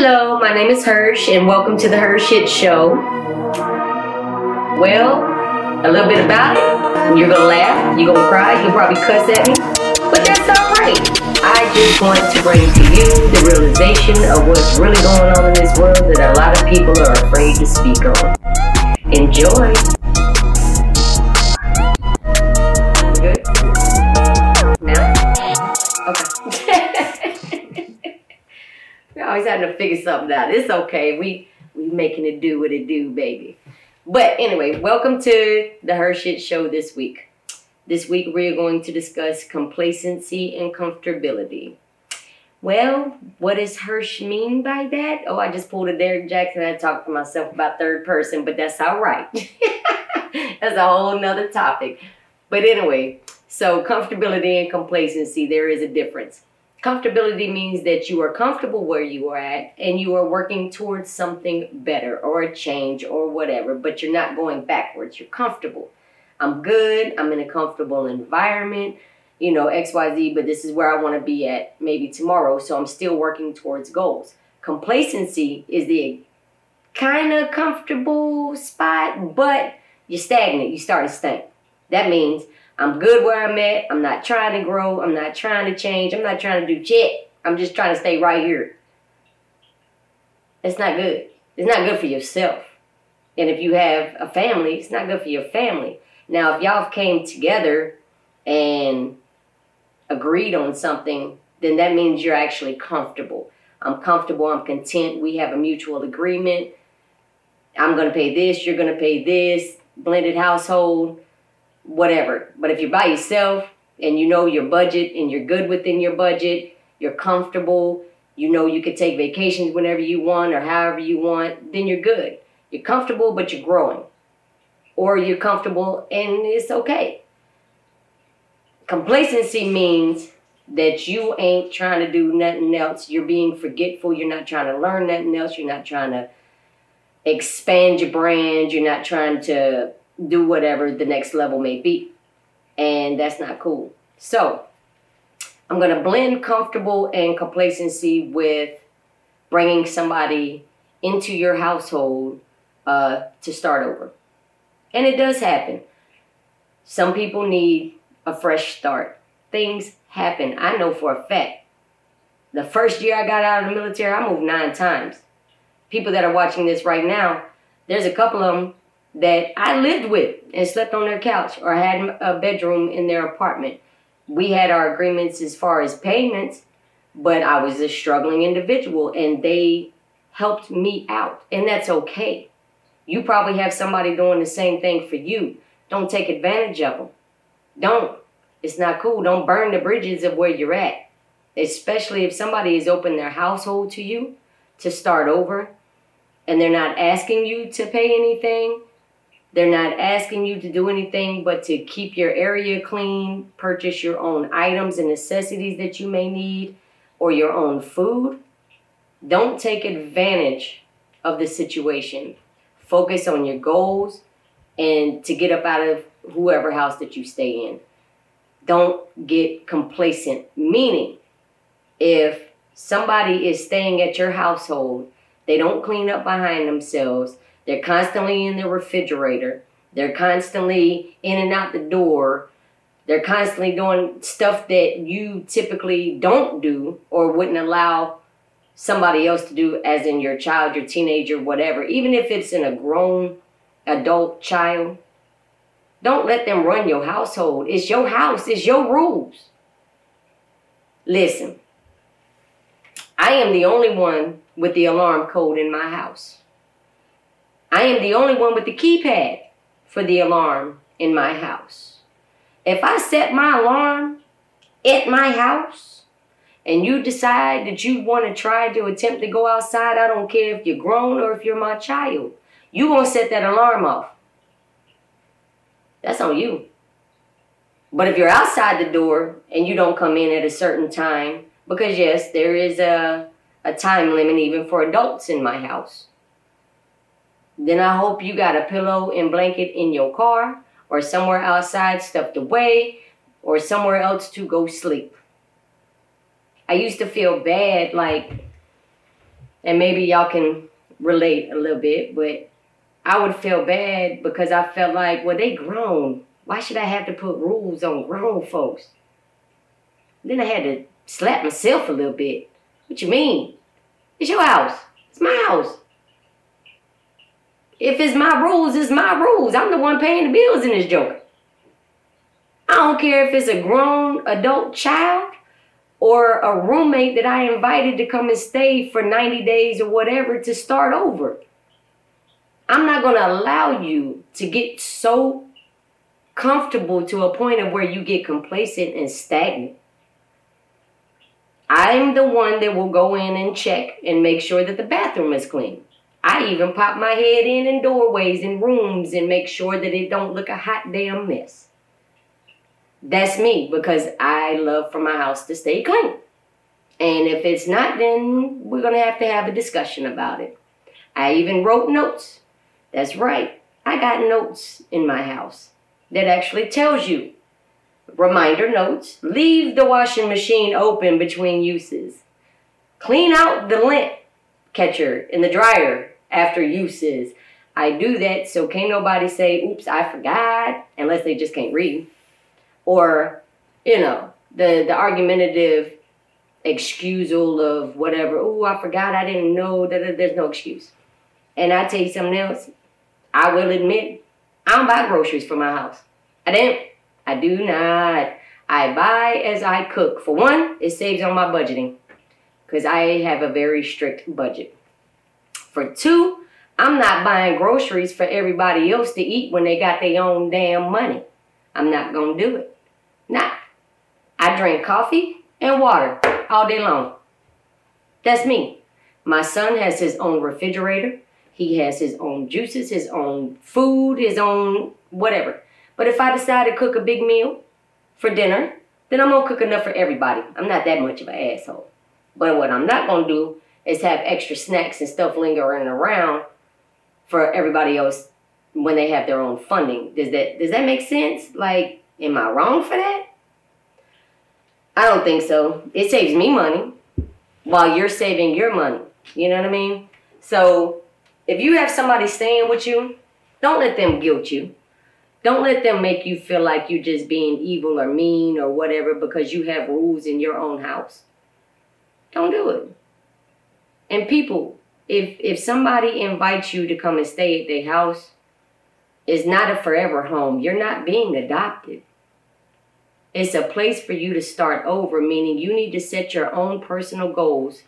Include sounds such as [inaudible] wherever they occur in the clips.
Hello, my name is Hersh, and welcome to the HERshyt Show. Well, a little bit about it. You're gonna laugh, you're gonna cry, you'll probably cuss at me, but that's alright. I just want to bring to you the realization of what's really going on in this world that a lot of people are afraid to speak on. Enjoy. Having to figure something out. It's okay. We we making it do what it do, baby. But anyway, welcome to the HERshyt Show this week. This week we're going to discuss complacency and comfortability. Well, what does Hersh mean by that? Oh, I just pulled a Derek Jackson. I talked to myself about third person, but that's all right. [laughs] that's a whole nother topic. But anyway, so comfortability and complacency, there is a difference. Comfortability means that you are comfortable where you are at and you are working towards something better or a change or whatever, but you're not going backwards. You're comfortable. I'm good. I'm in a comfortable environment, you know, XYZ, but this is where I want to be at maybe tomorrow. So I'm still working towards goals. Complacency is the kind of comfortable spot, but you're stagnant. You start to stink. That means I'm good where I'm at. I'm not trying to grow. I'm not trying to change. I'm not trying to do shit. I'm just trying to stay right here. It's not good. It's not good for yourself. And if you have a family, it's not good for your family. Now, if y'all came together and agreed on something, then that means you're actually comfortable. I'm comfortable. I'm content. We have a mutual agreement. I'm going to pay this. You're going to pay this. Blended household whatever. But if you're by yourself and you know your budget and you're good within your budget, you're comfortable, you know you can take vacations whenever you want or however you want, then you're good. You're comfortable, but you're growing. Or you're comfortable and it's okay. Complacency means that you ain't trying to do nothing else. You're being forgetful. You're not trying to learn nothing else. You're not trying to expand your brand. You're not trying to do whatever the next level may be. And that's not cool. So I'm going to blend comfortable and complacency with bringing somebody into your household uh, to start over. And it does happen. Some people need a fresh start. Things happen. I know for a fact. The first year I got out of the military, I moved nine times. People that are watching this right now, there's a couple of them that I lived with and slept on their couch or had a bedroom in their apartment. We had our agreements as far as payments, but I was a struggling individual and they helped me out, and that's okay. You probably have somebody doing the same thing for you. Don't take advantage of them. Don't. It's not cool. Don't burn the bridges of where you're at. Especially if somebody has opened their household to you to start over and they're not asking you to pay anything they're not asking you to do anything but to keep your area clean, purchase your own items and necessities that you may need, or your own food. Don't take advantage of the situation. Focus on your goals and to get up out of whoever house that you stay in. Don't get complacent. Meaning, if somebody is staying at your household, they don't clean up behind themselves, they're constantly in the refrigerator. They're constantly in and out the door. They're constantly doing stuff that you typically don't do or wouldn't allow somebody else to do, as in your child, your teenager, whatever. Even if it's in a grown adult child, don't let them run your household. It's your house, it's your rules. Listen, I am the only one with the alarm code in my house. I am the only one with the keypad for the alarm in my house. If I set my alarm at my house and you decide that you want to try to attempt to go outside, I don't care if you're grown or if you're my child, you won't set that alarm off. That's on you. But if you're outside the door and you don't come in at a certain time, because yes, there is a, a time limit even for adults in my house. Then I hope you got a pillow and blanket in your car or somewhere outside stuffed away or somewhere else to go sleep. I used to feel bad like and maybe y'all can relate a little bit, but I would feel bad because I felt like, well, they grown. Why should I have to put rules on grown folks? Then I had to slap myself a little bit. What you mean? It's your house. It's my house. If it's my rules, it's my rules. I'm the one paying the bills in this joke. I don't care if it's a grown adult child or a roommate that I invited to come and stay for 90 days or whatever to start over. I'm not going to allow you to get so comfortable to a point of where you get complacent and stagnant. I'm the one that will go in and check and make sure that the bathroom is clean. I even pop my head in in doorways and rooms and make sure that it don't look a hot damn mess. That's me because I love for my house to stay clean. And if it's not, then we're going to have to have a discussion about it. I even wrote notes. That's right. I got notes in my house that actually tells you Reminder notes, leave the washing machine open between uses. Clean out the lint catcher in the dryer after uses. I do that so can't nobody say, oops, I forgot, unless they just can't read. Or, you know, the, the argumentative excusal of whatever, oh, I forgot, I didn't know, that there's no excuse. And I tell you something else, I will admit, I don't buy groceries for my house. I didn't. I do not. I buy as I cook. For one, it saves on my budgeting because I have a very strict budget. For two, I'm not buying groceries for everybody else to eat when they got their own damn money. I'm not going to do it. Not. I drink coffee and water all day long. That's me. My son has his own refrigerator. He has his own juices, his own food, his own whatever. But if I decide to cook a big meal for dinner, then I'm gonna cook enough for everybody. I'm not that much of an asshole. But what I'm not gonna do is have extra snacks and stuff lingering around for everybody else when they have their own funding. Does that does that make sense? Like, am I wrong for that? I don't think so. It saves me money while you're saving your money. You know what I mean? So if you have somebody staying with you, don't let them guilt you. Don't let them make you feel like you're just being evil or mean or whatever because you have rules in your own house. Don't do it. And people, if if somebody invites you to come and stay at their house, it's not a forever home. You're not being adopted. It's a place for you to start over, meaning you need to set your own personal goals,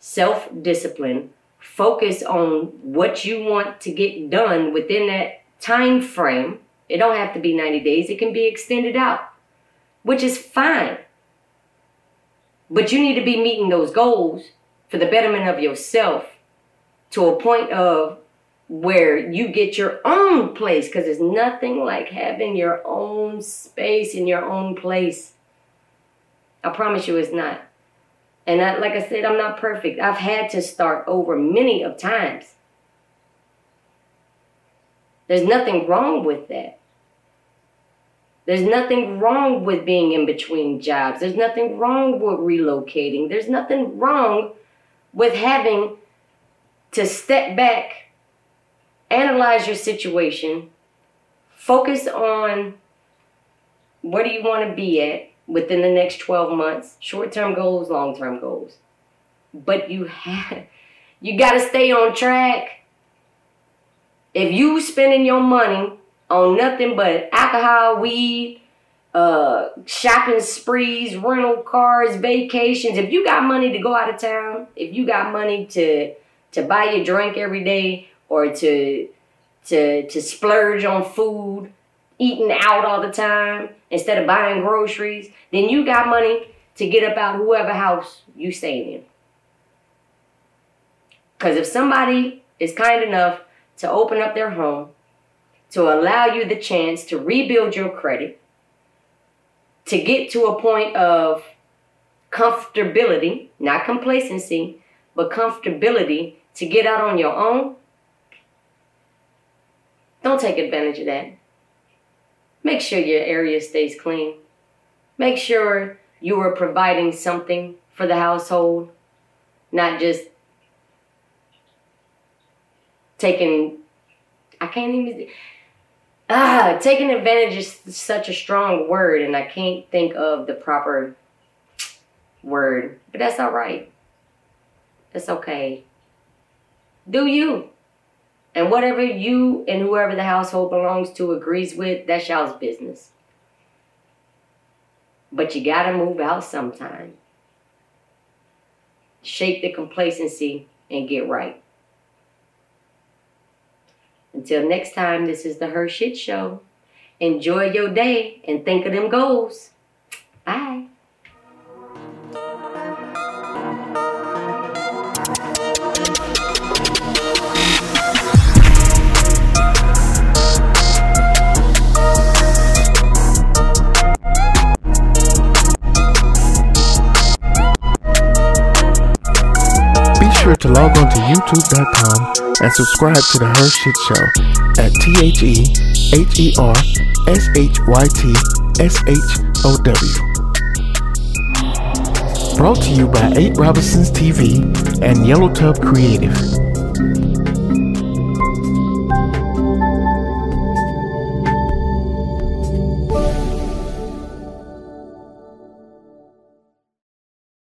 self discipline, focus on what you want to get done within that time frame it don't have to be 90 days. It can be extended out, which is fine. But you need to be meeting those goals for the betterment of yourself to a point of where you get your own place because there's nothing like having your own space in your own place. I promise you it's not. And I, like I said, I'm not perfect. I've had to start over many of times. There's nothing wrong with that. There's nothing wrong with being in between jobs. There's nothing wrong with relocating. There's nothing wrong with having to step back, analyze your situation, focus on where do you want to be at within the next 12 months, short-term goals, long-term goals. But you have you got to stay on track. If you spending your money on nothing but alcohol, weed, uh, shopping sprees, rental cars, vacations. If you got money to go out of town, if you got money to to buy your drink every day or to to to splurge on food, eating out all the time instead of buying groceries, then you got money to get up out whoever house you staying in. Because if somebody is kind enough to open up their home to allow you the chance to rebuild your credit, to get to a point of comfortability, not complacency, but comfortability to get out on your own, don't take advantage of that. Make sure your area stays clean. Make sure you are providing something for the household, not just taking I can't even ah taking advantage is such a strong word and I can't think of the proper word. But that's all right. That's okay. Do you. And whatever you and whoever the household belongs to agrees with, that's y'all's business. But you gotta move out sometime. Shake the complacency and get right. Until next time, this is the HERshyt Show. Enjoy your day and think of them goals. Bye. Log on to youtube.com and subscribe to the HERshyt Show at T H E H E R S H Y T S H O W. Brought to you by 8 Robinsons TV and Yellow Tub Creative.